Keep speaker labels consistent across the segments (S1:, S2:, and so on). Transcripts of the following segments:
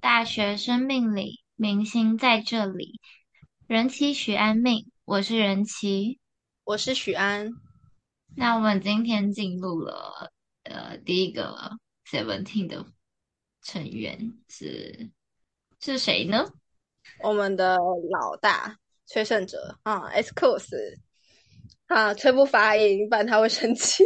S1: 大学生命里，明星在这里。人妻许安命，我是人妻，
S2: 我是许安。
S1: 那我们今天进入了呃第一个 Seventeen 的成员是是谁呢？
S2: 我们的老大崔胜哲啊，S cos 啊，崔不发音，不然他会生气。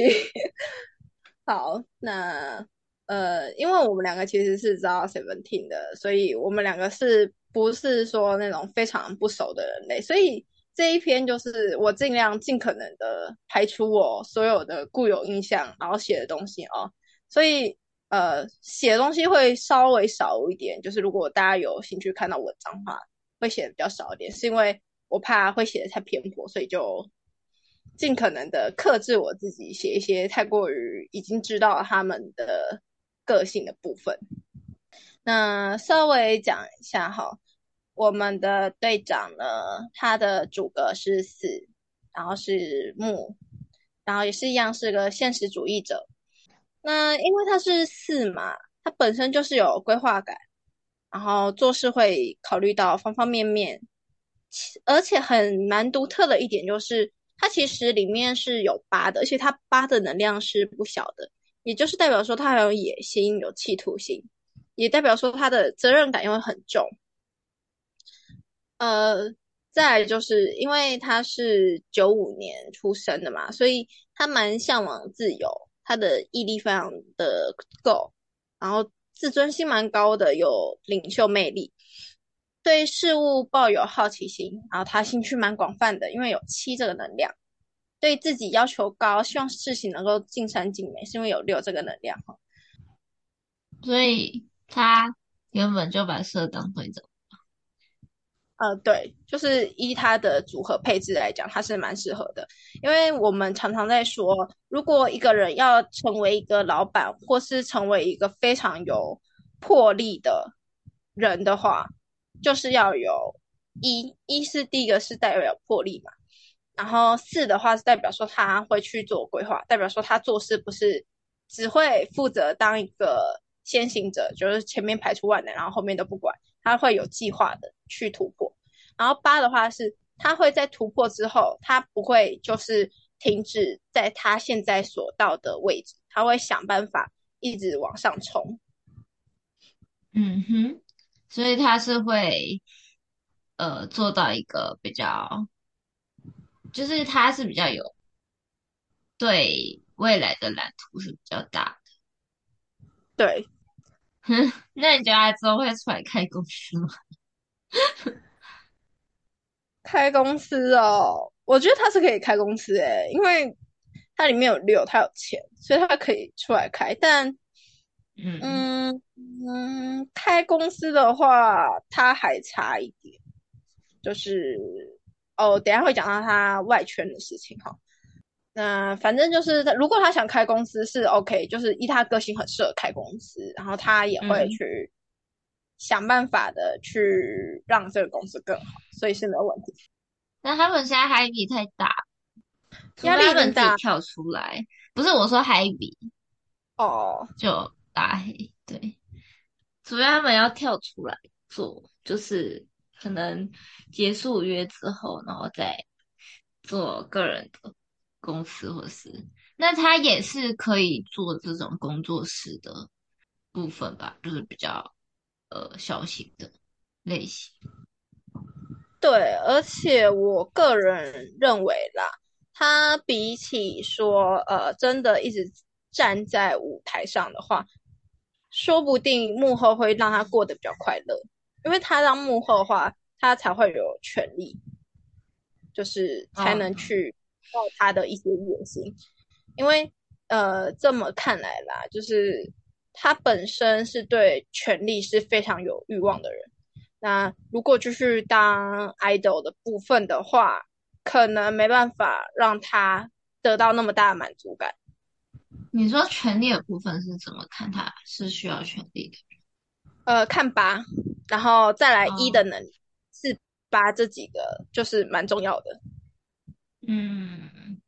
S2: 好，那。呃，因为我们两个其实是知道 Seventeen 的，所以我们两个是不是说那种非常不熟的人类？所以这一篇就是我尽量尽可能的排除我所有的固有印象，然后写的东西哦。所以呃，写的东西会稍微少一点，就是如果大家有兴趣看到文章的话，会写的比较少一点，是因为我怕会写的太偏颇，所以就尽可能的克制我自己，写一些太过于已经知道他们的。个性的部分，那稍微讲一下哈，我们的队长呢，他的主格是四，然后是木，然后也是一样是个现实主义者。那因为他是四嘛，他本身就是有规划感，然后做事会考虑到方方面面，而且很蛮独特的一点就是，他其实里面是有八的，而且他八的能量是不小的。也就是代表说他很有野心、有企图心，也代表说他的责任感又会很重。呃，再来就是因为他是九五年出生的嘛，所以他蛮向往自由，他的毅力非常的够，然后自尊心蛮高的，有领袖魅力，对事物抱有好奇心，然后他兴趣蛮广泛的，因为有七这个能量。对自己要求高，希望事情能够尽善尽美，是因为有六这个能量哈。
S1: 所以他原本就把色当队长。
S2: 呃，对，就是依他的组合配置来讲，他是蛮适合的。因为我们常常在说，如果一个人要成为一个老板，或是成为一个非常有魄力的人的话，就是要有一，一是第一个是代表有魄力嘛。然后四的话是代表说他会去做规划，代表说他做事不是只会负责当一个先行者，就是前面排除万难，然后后面都不管，他会有计划的去突破。然后八的话是他会在突破之后，他不会就是停止在他现在所到的位置，他会想办法一直往上冲。
S1: 嗯哼，所以他是会呃做到一个比较。就是他是比较有对未来的蓝图是比较大的，
S2: 对，
S1: 哼，那你觉得他之后会出来开公司吗？
S2: 开公司哦，我觉得他是可以开公司诶，因为他里面有六，他有钱，所以他可以出来开。但，嗯嗯嗯，开公司的话，他还差一点，就是。哦，等下会讲到他外圈的事情哈。那反正就是，如果他想开公司是 OK，就是依他个性很适合开公司，然后他也会去想办法的去让这个公司更好，所以是没有问题。
S1: 那他们现在海比太大，压力很大，跳出来。不是我说海比
S2: 哦，
S1: 就大黑对，除非他们要跳出来做，就是。可能结束约之后，然后再做个人的公司，或是那他也是可以做这种工作室的部分吧，就是比较呃小型的类型。
S2: 对，而且我个人认为啦，他比起说呃真的一直站在舞台上的话，说不定幕后会让他过得比较快乐。因为他当幕后的话，他才会有权利，就是才能去到他的一些野心。Oh. 因为呃，这么看来啦，就是他本身是对权力是非常有欲望的人。那如果就是当 idol 的部分的话，可能没办法让他得到那么大的满足感。
S1: 你说权力的部分是怎么看？他是需要权力的？
S2: 呃，看八，然后再来一的能力，四、oh. 八这几个就是蛮重要的。
S1: 嗯，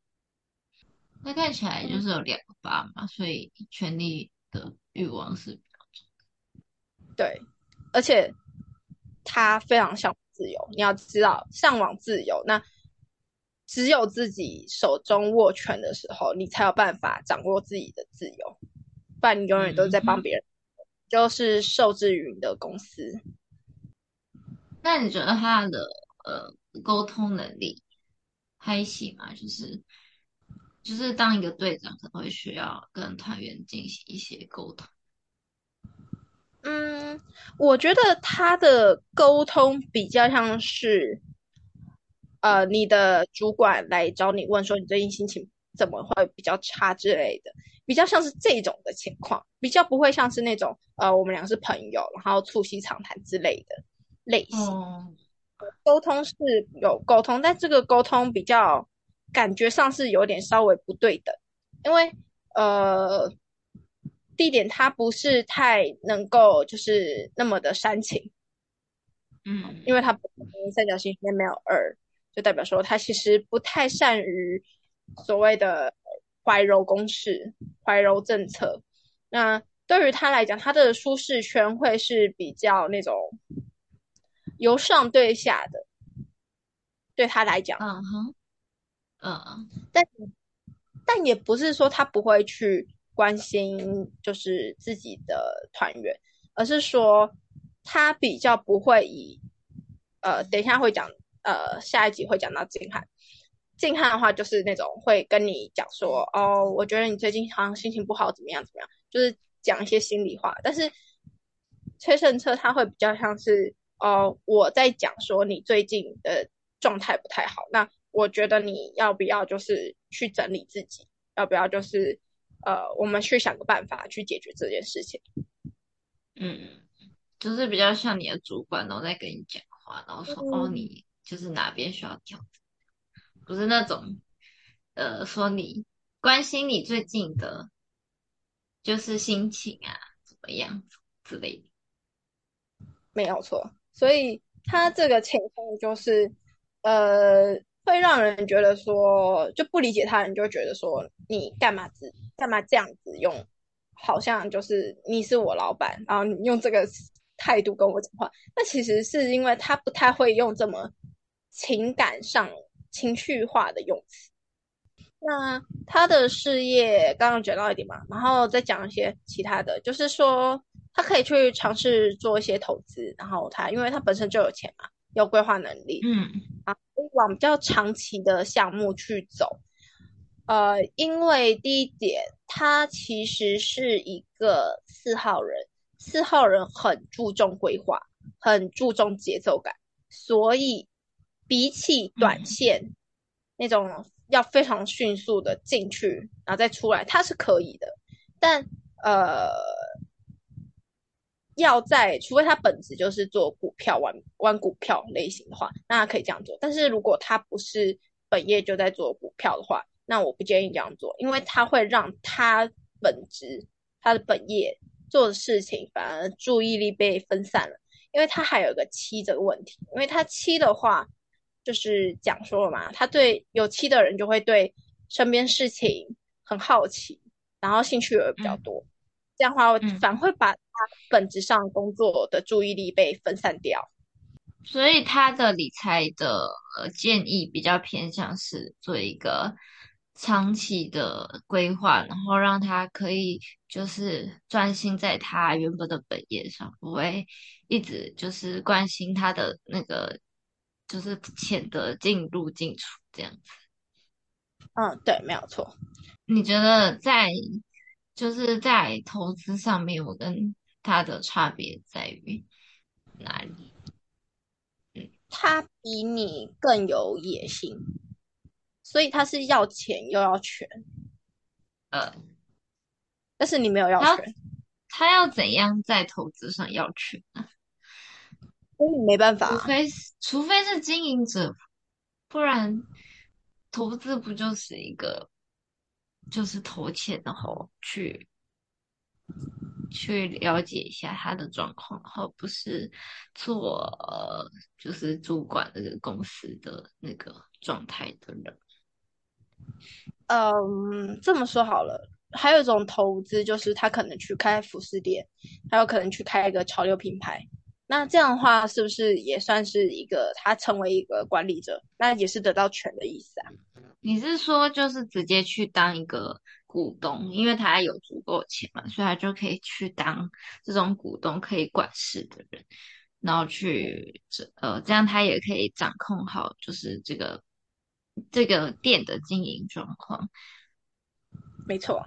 S1: 那看起来就是有两个八嘛，所以权力的欲望是比较重。
S2: 对，而且他非常向往自由。你要知道，向往自由，那只有自己手中握拳的时候，你才有办法掌握自己的自由。不然你永远都在帮别人，嗯、就是受制于你的公司。
S1: 那你觉得他的呃沟通能力还行吗？就是就是当一个队长，可能会需要跟团员进行一些沟通。
S2: 嗯，我觉得他的沟通比较像是，呃，你的主管来找你问说你最近心情怎么会比较差之类的，比较像是这种的情况，比较不会像是那种呃我们俩是朋友，然后促膝长谈之类的类型。哦，沟通是有沟通，但这个沟通比较感觉上是有点稍微不对的，因为呃。地点，他不是太能够就是那么的煽情，
S1: 嗯，
S2: 因为他三角形里面没有二，就代表说他其实不太善于所谓的怀柔公式、怀柔政策。那对于他来讲，他的舒适圈会是比较那种由上对下的，对他来讲，
S1: 嗯哼，嗯，
S2: 但但也不是说他不会去。关心就是自己的团员，而是说他比较不会以呃，等一下会讲呃，下一集会讲到金汉。静汉的话就是那种会跟你讲说哦，我觉得你最近好像心情不好，怎么样怎么样，就是讲一些心里话。但是崔胜策他会比较像是哦，我在讲说你最近的状态不太好，那我觉得你要不要就是去整理自己，要不要就是。呃，我们去想个办法去解决这件事情。
S1: 嗯，就是比较像你的主管，然后在跟你讲话，然后说、嗯、哦，你就是哪边需要调整，不是那种呃，说你关心你最近的，就是心情啊，怎么样之类。
S2: 没有错，所以他这个情况就是呃。会让人觉得说，就不理解他人就觉得说，你干嘛子干嘛这样子用，好像就是你是我老板，然后你用这个态度跟我讲话。那其实是因为他不太会用这么情感上情绪化的用词。那他的事业刚刚讲到一点嘛，然后再讲一些其他的，就是说他可以去尝试做一些投资，然后他因为他本身就有钱嘛。有规划能力，
S1: 嗯，
S2: 啊，往比较长期的项目去走，呃，因为第一点，他其实是一个四号人，四号人很注重规划，很注重节奏感，所以比起短线、嗯、那种要非常迅速的进去，然后再出来，它是可以的，但呃。要在，除非他本质就是做股票玩玩股票类型的话，那他可以这样做。但是如果他不是本业就在做股票的话，那我不建议这样做，因为他会让他本职他的本业做的事情反而注意力被分散了。因为他还有一个七这个问题，因为他七的话就是讲说了嘛，他对有七的人就会对身边事情很好奇，然后兴趣也比较多。嗯这样的话，我反会把他本质上工作的注意力被分散掉。
S1: 所以他的理财的呃建议比较偏向是做一个长期的规划，然后让他可以就是专心在他原本的本业上，不会一直就是关心他的那个就是钱的进入进出这样子。
S2: 嗯，对，没有错。
S1: 你觉得在？就是在投资上面，我跟他的差别在于哪里？
S2: 嗯，他比你更有野心，所以他是要钱又要权。
S1: 呃，
S2: 但是你没有要权，
S1: 他，他要怎样在投资上要权呢？
S2: 所以没办法，
S1: 除非除非是经营者，不然投资不就是一个？就是投钱，然后去去了解一下他的状况，然后不是做呃，就是主管那个公司的那个状态的人。
S2: 嗯，这么说好了，还有一种投资就是他可能去开服饰店，还有可能去开一个潮流品牌，那这样的话，是不是也算是一个他成为一个管理者？那也是得到权的意思啊？
S1: 你是说就是直接去当一个股东，因为他有足够钱嘛，所以他就可以去当这种股东，可以管事的人，然后去这呃，这样他也可以掌控好就是这个这个店的经营状况。
S2: 没错。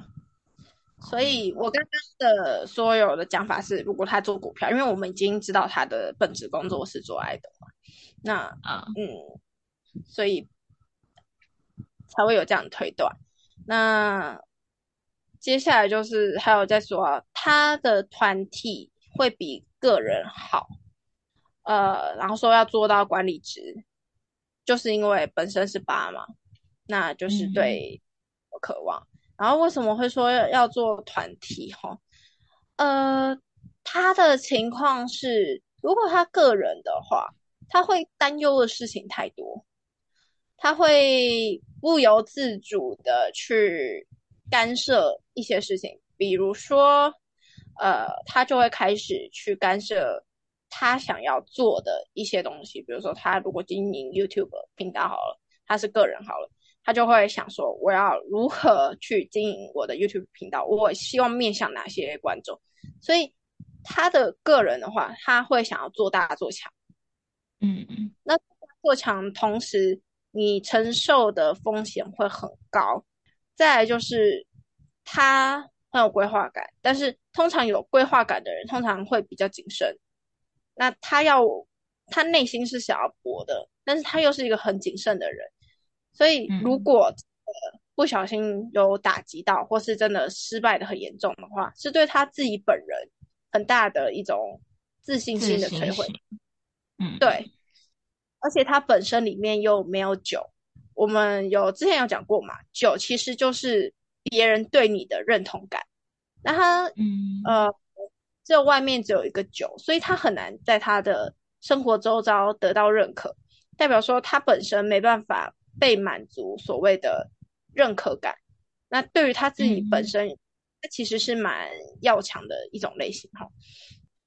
S2: 所以我刚刚的所有的讲法是，如果他做股票，因为我们已经知道他的本职工作是做爱的嘛，那啊嗯，所以才会有这样的推断。那接下来就是还有在说，他的团体会比个人好，呃，然后说要做到管理职，就是因为本身是八嘛，那就是对我渴望。嗯然后为什么会说要做团体？哈，呃，他的情况是，如果他个人的话，他会担忧的事情太多，他会不由自主的去干涉一些事情，比如说，呃，他就会开始去干涉他想要做的一些东西，比如说，他如果经营 YouTube 频道好了，他是个人好了。他就会想说，我要如何去经营我的 YouTube 频道？我希望面向哪些观众？所以他的个人的话，他会想要做大做强。嗯嗯。那做强，同时你承受的风险会很高。再来就是他很有规划感，但是通常有规划感的人通常会比较谨慎。那他要他内心是想要搏的，但是他又是一个很谨慎的人。所以，如果呃不小心有打击到，或是真的失败的很严重的话，是对他自己本人很大的一种自信心的摧毁。嗯，对。而且他本身里面又没有酒，我们有之前有讲过嘛，酒其实就是别人对你的认同感。那他嗯呃，这外面只有一个酒，所以他很难在他的生活周遭得到认可，代表说他本身没办法。被满足所谓的认可感，那对于他自己本身，他其实是蛮要强的一种类型哈。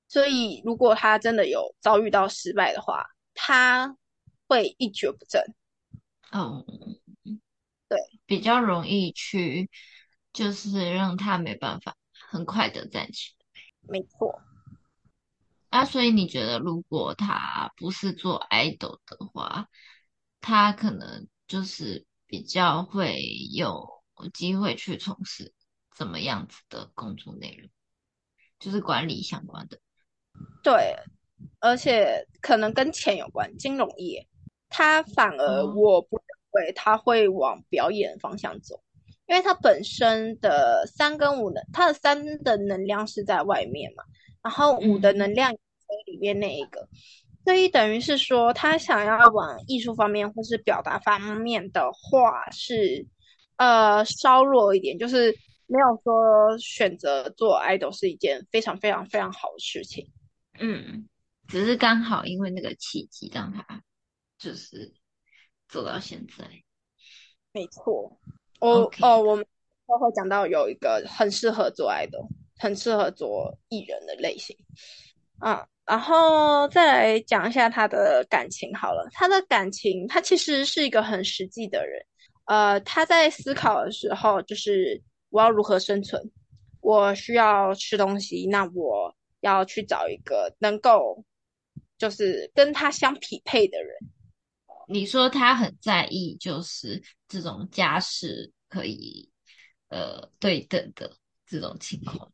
S2: 所以如果他真的有遭遇到失败的话，他会一蹶不振。
S1: 嗯，对，比较容易去，就是让他没办法很快的站起来。
S2: 没错。
S1: 啊，所以你觉得，如果他不是做 idol 的话，他可能？就是比较会有机会去从事怎么样子的工作内容，就是管理相关的。
S2: 对，而且可能跟钱有关，金融业，他反而我不认为他会往表演方向走，嗯、因为他本身的三跟五能，他的三的能量是在外面嘛，然后五的能量在里面那一个。嗯所以等于是说，他想要往艺术方面或是表达方面的话，是呃稍弱一点，就是没有说选择做 idol 是一件非常非常非常好的事情。
S1: 嗯，只是刚好因为那个契机让他就是走到现在。
S2: 没错，我 Okay. 哦，我们都会讲到有一个很适合做 idol，很适合做艺人的类型啊。然后再来讲一下他的感情好了，他的感情，他其实是一个很实际的人。呃，他在思考的时候，就是我要如何生存，我需要吃东西，那我要去找一个能够就是跟他相匹配的人。
S1: 你说他很在意，就是这种家世可以呃对等的这种情况。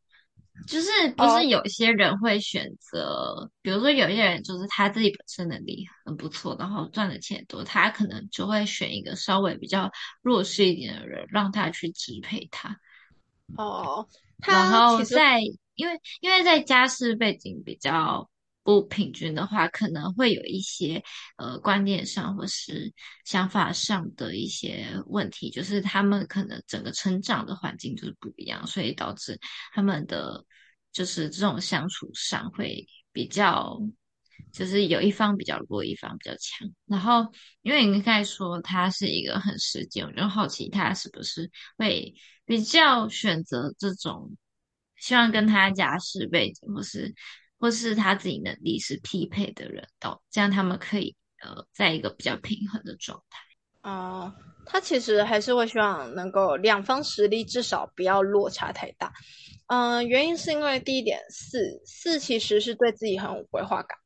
S1: 就是不是有些人会选择，oh. 比如说有些人就是他自己本身能力很不错，然后赚的钱多，他可能就会选一个稍微比较弱势一点的人，让他去支配他。
S2: 哦，oh.
S1: 然后在因为因为在家世背景比较不平均的话，可能会有一些呃观念上或是想法上的一些问题，就是他们可能整个成长的环境就是不一样，所以导致他们的就是这种相处上会比较，就是有一方比较弱，一方比较强。然后因为你应该说他是一个很实际，我就好奇他是不是会比较选择这种希望跟他家世背景或是。或是他自己能力是匹配的人到，这样他们可以呃在一个比较平衡的状态。
S2: 啊、呃，他其实还是会希望能够两方实力至少不要落差太大。嗯、原因是因为第一点，四四其实是对自己很有规划感，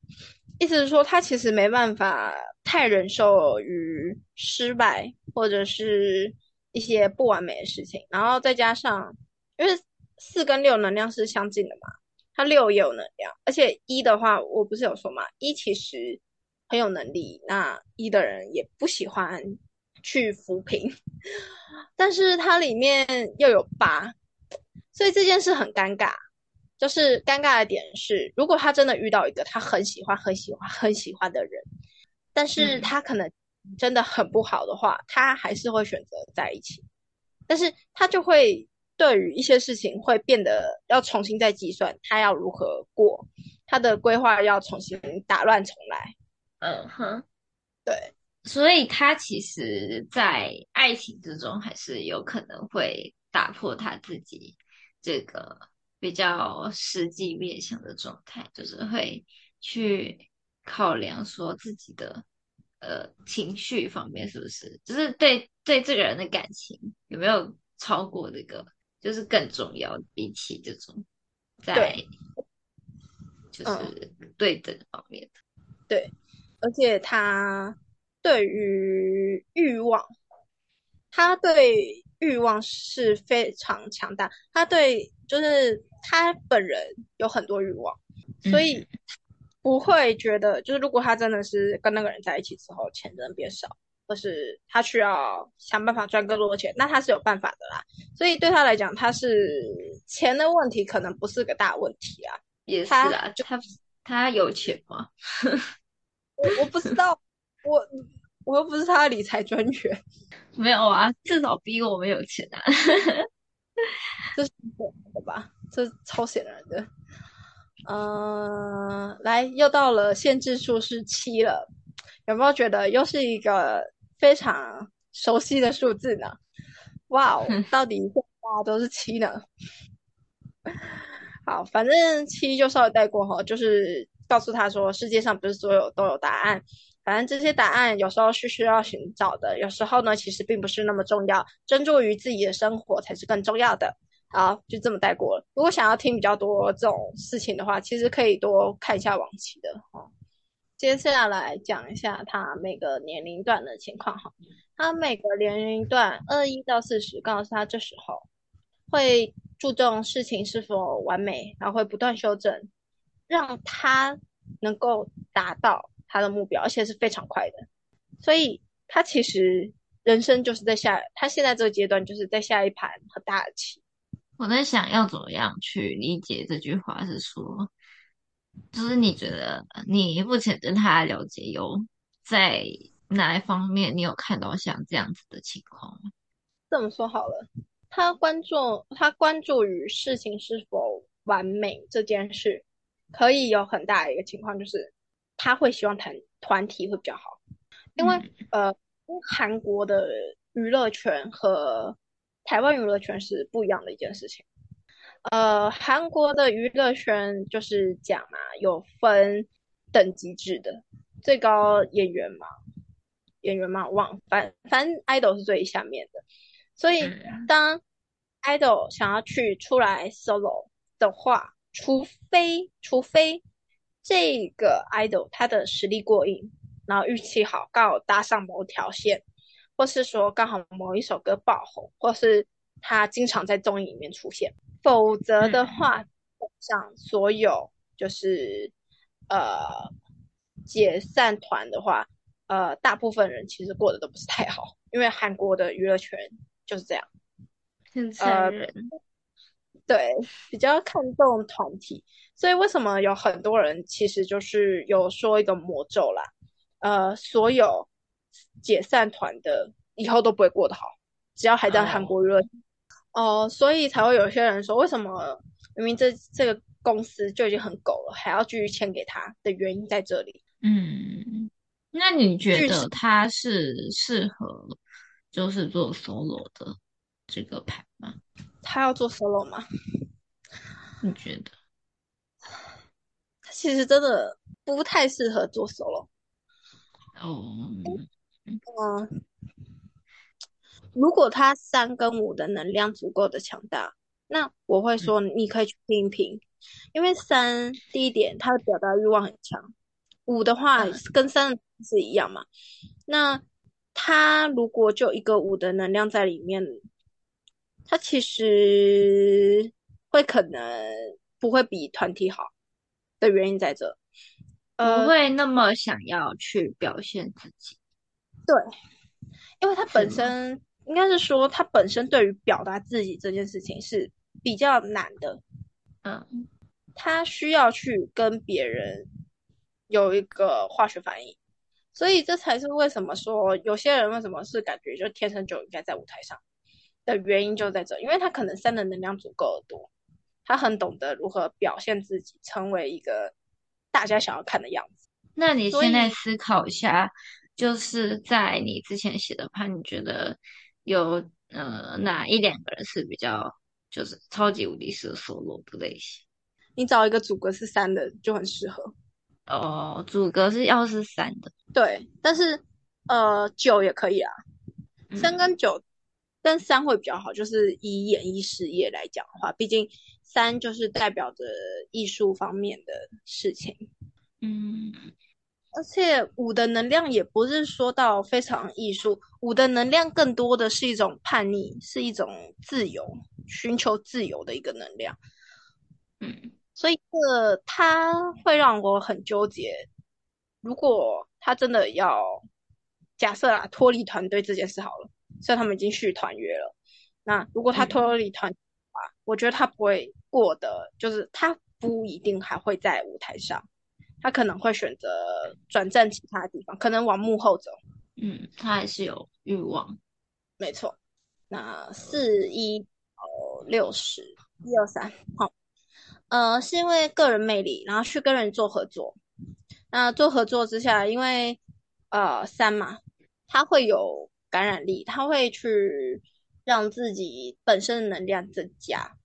S2: 意思是说他其实没办法太忍受于失败或者是一些不完美的事情，然后再加上因为四跟六能量是相近的嘛。他六也有能量，而且一的话，我不是有说嘛，一其实很有能力，那一的人也不喜欢去扶贫，但是它里面又有八，所以这件事很尴尬。就是尴尬的点是，如果他真的遇到一个他很喜欢、很喜欢、很喜欢的人，但是他可能真的很不好的话，他还是会选择在一起，但是他就会。对于一些事情会变得要重新再计算，他要如何过，他的规划要重新打乱重来。
S1: 嗯哼，
S2: 对，
S1: 所以他其实，在爱情之中，还是有可能会打破他自己这个比较实际面向的状态，就是会去考量说自己的呃情绪方面是不是，就是对对这个人的感情有没有超过这个。就是更重要，比起这种在
S2: 对。
S1: 就是对等方面的，
S2: 对，而且他对于欲望，他对欲望是非常强大，他对就是他本人有很多欲望，所以不会觉得就是如果他真的是跟那个人在一起之后，钱真的变少。或是他需要想办法赚更多的钱，那他是有办法的啦。所以对他来讲，他是钱的问题可能不是个大问题啊。
S1: 也是啊，就他他有钱吗？
S2: 我我不知道，我我又不是他的理财专员。
S1: 没有啊，至少比我们有钱啊。
S2: 这是显然的吧？这超显然的。嗯、呃，来，又到了限制数是七了，有没有觉得又是一个？非常熟悉的数字呢，哇哦，到底大家都是七呢？好，反正七就稍微带过哈，就是告诉他说，世界上不是所有都有答案，反正这些答案有时候是需要寻找的，有时候呢其实并不是那么重要，专注于自己的生活才是更重要的。好，就这么带过了。如果想要听比较多这种事情的话，其实可以多看一下往期的哈。接下来讲一下他每个年龄段的情况哈，他每个年龄段二一到四十，告诉他这时候会注重事情是否完美，然后会不断修正，让他能够达到他的目标，而且是非常快的。所以他其实人生就是在下，他现在这个阶段就是在下一盘很大的棋。
S1: 我在想要怎么样去理解这句话，是说。就是你觉得你目前对他的了解有在哪一方面？你有看到像这样子的情况吗？
S2: 这么说好了，他关注他关注于事情是否完美这件事，可以有很大的一个情况，就是他会希望团团体会比较好，因为、嗯、呃，韩国的娱乐圈和台湾娱乐圈是不一样的一件事情。呃，韩国的娱乐圈就是讲嘛，有分等级制的，最高演员嘛，演员嘛，忘反反正 idol 是最下面的，所以当 idol 想要去出来 solo 的话，除非除非这个 idol 他的实力过硬，然后运气好，刚好搭上某条线，或是说刚好某一首歌爆红，或是他经常在综艺里面出现。否则的话，像所有就是呃解散团的话，呃，大部分人其实过得都不是太好，因为韩国的娱乐圈就是这样，
S1: 很残忍。
S2: 呃，对，比较看重团体，所以为什么有很多人其实就是有说一个魔咒啦，呃，所有解散团的以后都不会过得好，只要还在韩国娱乐。Oh. 哦、呃，所以才会有些人说，为什么明明这这个公司就已经很狗了，还要继续签给他的原因在这里。
S1: 嗯，那你觉得他是适合就是做 solo 的这个牌吗？
S2: 他要做 solo 吗？
S1: 你觉得？
S2: 他其实真的不太适合做 solo。
S1: 哦，
S2: 嗯、呃，如果他三跟五的能量足够的强大，那我会说你可以去拼一拼，因为三第一点他的表达欲望很强，五的话跟三是一样嘛。那他如果就一个五的能量在里面，他其实会可能不会比团体好的原因在这，
S1: 不会那么想要去表现自己。
S2: 对，因为他本身应该是说，他本身对于表达自己这件事情是比较难的。
S1: 嗯，
S2: 他需要去跟别人有一个化学反应。所以这才是为什么说有些人为什么是感觉就天生就应该在舞台上的原因就在这，因为他可能三的能量足够的多，他很懂得如何表现自己，成为一个大家想要看的样子。
S1: 那你现在思考一下，就是在你之前写的话，你觉得有呃哪一两个人是比较就是超级无敌适合 solo 的类型？
S2: 你找一个主歌是三的就很适合。
S1: 哦，主歌是要是三的，
S2: 对，但是呃九也可以啊，三跟九，但三会比较好，就是以演艺事业来讲的话，毕竟三就是代表着艺术方面的事情，
S1: 嗯，
S2: 而且五的能量也不是说到非常艺术，五的能量更多的是一种叛逆，是一种自由，寻求自由的一个能量，嗯。所以，这他会让我很纠结。如果他真的要假设啊，脱离团队这件事好了，虽然他们已经续团约了，那如果他脱离团队的话，嗯，我觉得他不会过的，就是他不一定还会在舞台上，他可能会选择转战其他地方，可能往幕后走。
S1: 嗯，他还是有欲望。
S2: 没错。那四一哦六十一二三好。呃，是因为个人魅力，然后去跟人做合作。那做合作之下，因为呃三嘛，他会有感染力，他会去让自己本身的能量增加，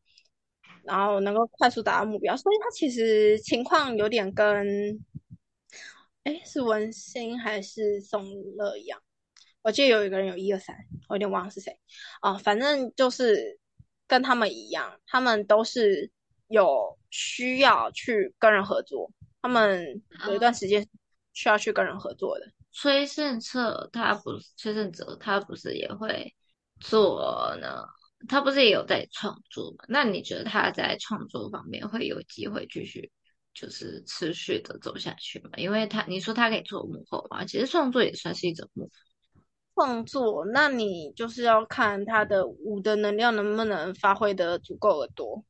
S2: 然后能够快速达到目标。所以他其实情况有点跟，哎，是文心还是宋乐一样？我记得有一个人有一二三，我有点忘了是谁啊，呃，反正就是跟他们一样，他们都是有。需要去跟人合作，他们有一段时间需要去跟人合作的。嗯、
S1: 崔胜策他不是崔胜哲，他不是也会做呢？他不是也有在创作吗？那你觉得他在创作方面会有机会继续就是持续的走下去吗？因为他你说他可以做幕后嘛，其实创作也算是一种幕后
S2: 创作。那你就是要看他的五的能量能不能发挥的足够的多。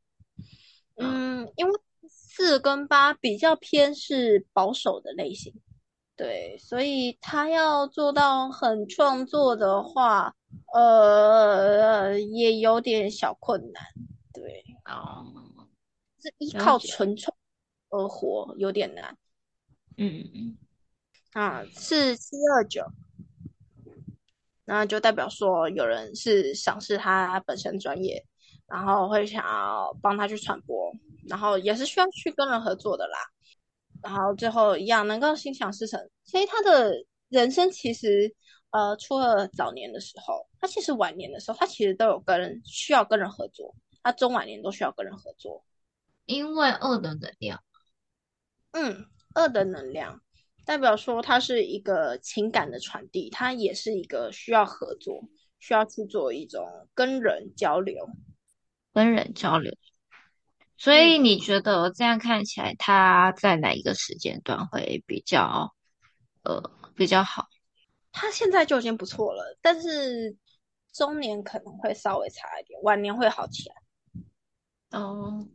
S2: 嗯，因为四跟八比较偏是保守的类型，对，所以他要做到很创作的话，呃，也有点小困难，对，哦，是依靠纯粹而活有点难，
S1: 嗯嗯，
S2: 啊，是七二九，那就代表说有人是赏识他本身专业。然后会想要帮他去传播，然后也是需要去跟人合作的啦。然后最后一样能够心想事成，所以他的人生其实，呃，初二早年的时候，他其实晚年的时候，他其实都有跟人需要跟人合作，他中晚年都需要跟人合作，
S1: 因为二的能量，
S2: 嗯，二的能量代表说它是一个情感的传递，它也是一个需要合作，需要去做一种跟人交流。
S1: 跟人交流，所以你觉得这样看起来，他在哪一个时间段会比较呃比较好？
S2: 他现在就已经不错了，但是中年可能会稍微差一点，晚年会好起来。
S1: 哦，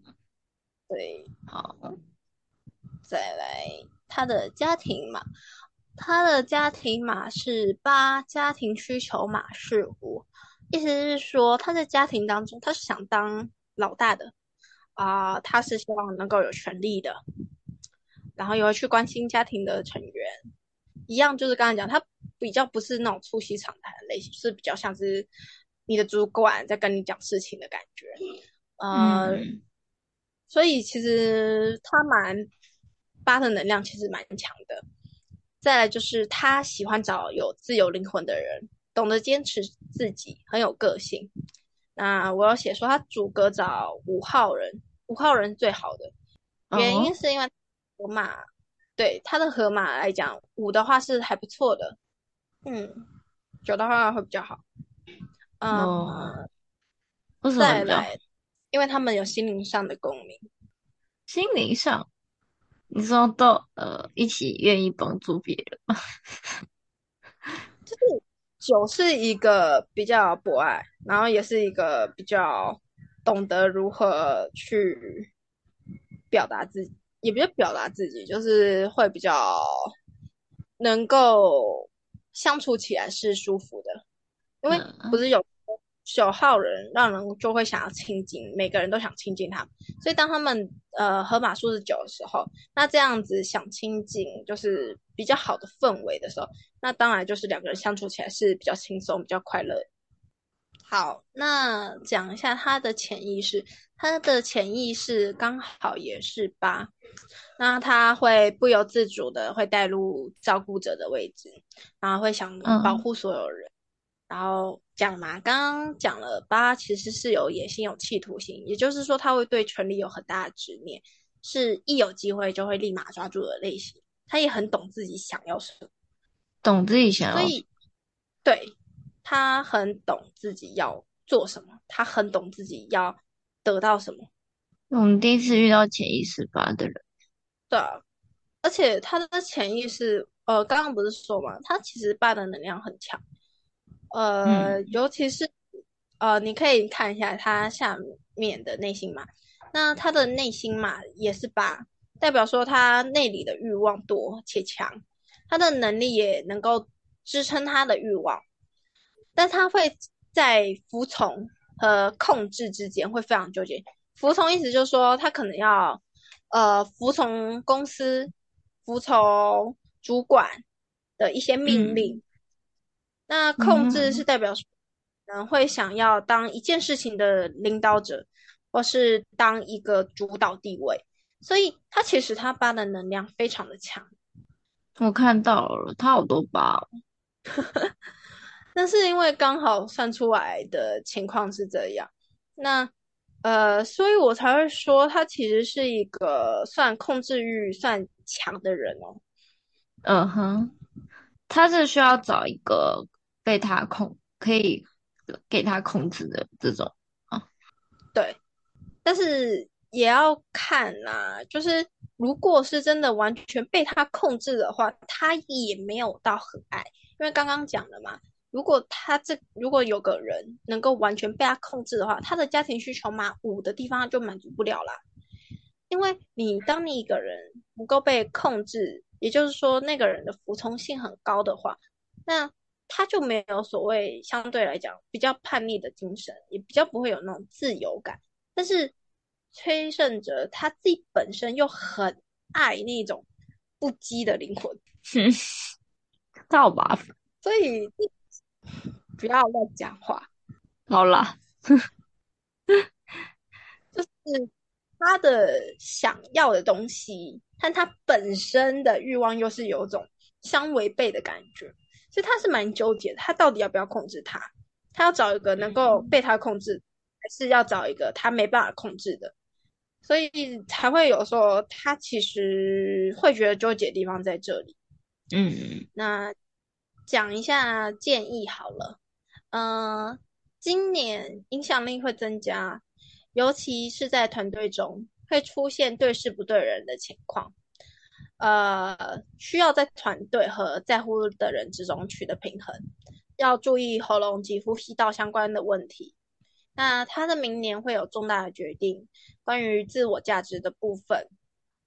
S2: 对，
S1: 好，
S2: 再来他的家庭码，他的家庭码是八，家庭需求码是五。意思是说，他在家庭当中，他是想当老大的啊、呃，他是希望能够有权利的，然后也会去关心家庭的成员。一样就是刚才讲，他比较不是那种促膝长谈的类型，是比较像是你的主管在跟你讲事情的感觉。呃、嗯，所以其实他蛮八的能量其实蛮强的。再来就是他喜欢找有自由灵魂的人，懂得坚持自己，很有个性。那我要写说他主格找五号人，五号人最好的原因是因为河马，哦、对他的河马来讲，五的话是还不错的，嗯，九的话会比较好。嗯，
S1: 哦、为什么
S2: 再来，因为他们有心灵上的共鸣，
S1: 心灵上。你说都呃一起愿意帮助别人吗？
S2: 就是九是一个比较博爱，然后也是一个比较懂得如何去表达自己，也不是表达自己，就是会比较能够相处起来是舒服的，因为不是有。九号人让人就会想要亲近，每个人都想亲近他们，所以当他们呃河马数字九的时候，那这样子想亲近就是比较好的氛围的时候，那当然就是两个人相处起来是比较轻松、比较快乐。好，那讲一下他的潜意识，他的潜意识刚好也是八，那他会不由自主的会带入照顾者的位置，然后会想保护所有人。嗯然后讲嘛，刚刚讲了八其实是有野心、有企图心，也就是说他会对权力有很大的执念，是一有机会就会立马抓住的类型。他也很懂自己想要什么，
S1: 懂自己想要，
S2: 所以对他很懂自己要做什么，他很懂自己要得到什么。
S1: 我们第一次遇到潜意识八的人，
S2: 对啊，而且他的潜意识，呃，刚刚不是说嘛，他其实八的能量很强。呃，嗯、尤其是呃，你可以看一下他下面的内心嘛，那他的内心嘛也是八，代表说他内里的欲望多且强，他的能力也能够支撑他的欲望，但他会在服从和控制之间会非常纠结。服从意思就是说，他可能要呃服从公司、服从主管的一些命令。嗯那控制是代表说，可能会想要当一件事情的领导者，或是当一个主导地位，所以他其实他八的能量非常的强。
S1: 我看到了，他好多八哦。
S2: 那是因为刚好算出来的情况是这样。那呃，所以我才会说他其实是一个算控制欲算强的人哦。
S1: 嗯哼，他是需要找一个。被他控，可以给他控制的这种啊，
S2: 对，但是也要看呐、啊，就是如果是真的完全被他控制的话，他也没有到很爱，因为刚刚讲了嘛，如果他这如果有个人能够完全被他控制的话，他的家庭需求嘛，五的地方就满足不了啦，因为你当你一个人能够被控制，也就是说那个人的服从性很高的话，那。他就没有所谓相对来讲比较叛逆的精神，也比较不会有那种自由感。但是崔胜哲他自己本身又很爱那种不羁的灵魂，
S1: 哼好麻烦，
S2: 所以不要乱讲话。
S1: 好啦，
S2: 就是他的想要的东西，但他本身的欲望又是有种相违背的感觉。所以他是蛮纠结的，他到底要不要控制他？他要找一个能够被他控制，还是要找一个他没办法控制的？所以才会有说他其实会觉得纠结的地方在这里。
S1: 嗯，
S2: 那讲一下建议好了。嗯、呃，今年影响力会增加，尤其是在团队中会出现对事不对人的情况。呃，需要在团队和在乎的人之中取得平衡，要注意喉咙及呼吸道相关的问题。那他的明年会有重大的决定，关于自我价值的部分。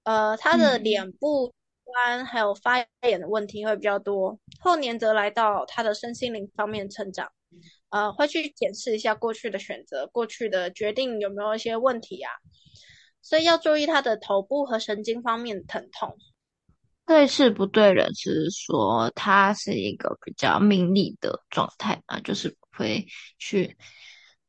S2: 呃，他的脸部端还有发炎的问题会比较多。嗯、后年则来到他的身心灵方面成长，呃，会去检视一下过去的选择、过去的决定有没有一些问题啊。所以要注意他的头部和神经方面的疼痛。
S1: 对事不对人，是说他是一个比较命利的状态嘛，就是不会去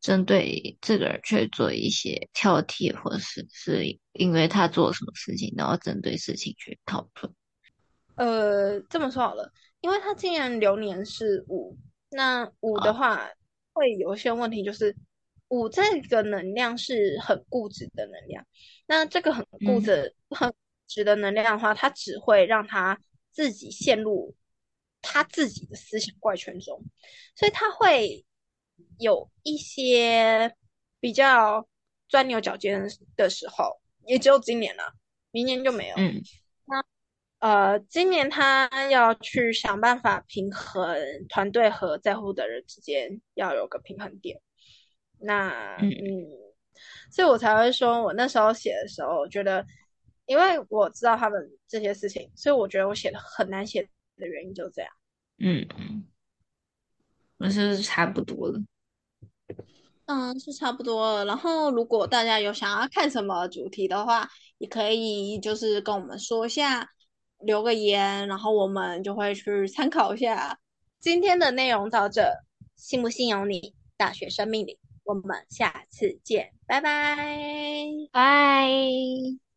S1: 针对这个人去做一些挑剔，或是是因为他做了什么事情，然后针对事情去讨论。
S2: 呃，这么说好了，因为他今年流年是五，那五的话、哦、会有一些问题，就是五这个能量是很固执的能量。那这个很固执、嗯、很固执的能量的话，它只会让他自己陷入他自己的思想怪圈中，所以他会。有一些比较钻牛角尖的时候，也只有今年了，啊，明年就没有。呃，今年他要去想办法平衡团队和在乎的人之间要有个平衡点。那嗯，嗯，所以我才会说，我那时候写的时候，我觉得，因为我知道他们这些事情，所以我觉得我写的很难写的原因就这样。
S1: 嗯嗯。我是差不多了，
S2: 嗯，是差不多了。然后，如果大家有想要看什么主题的话，也可以就是跟我们说一下，留个言，然后我们就会去参考一下。今天的内容到这，信不信由你。大学生命里，我们下次见，拜拜，
S1: 拜。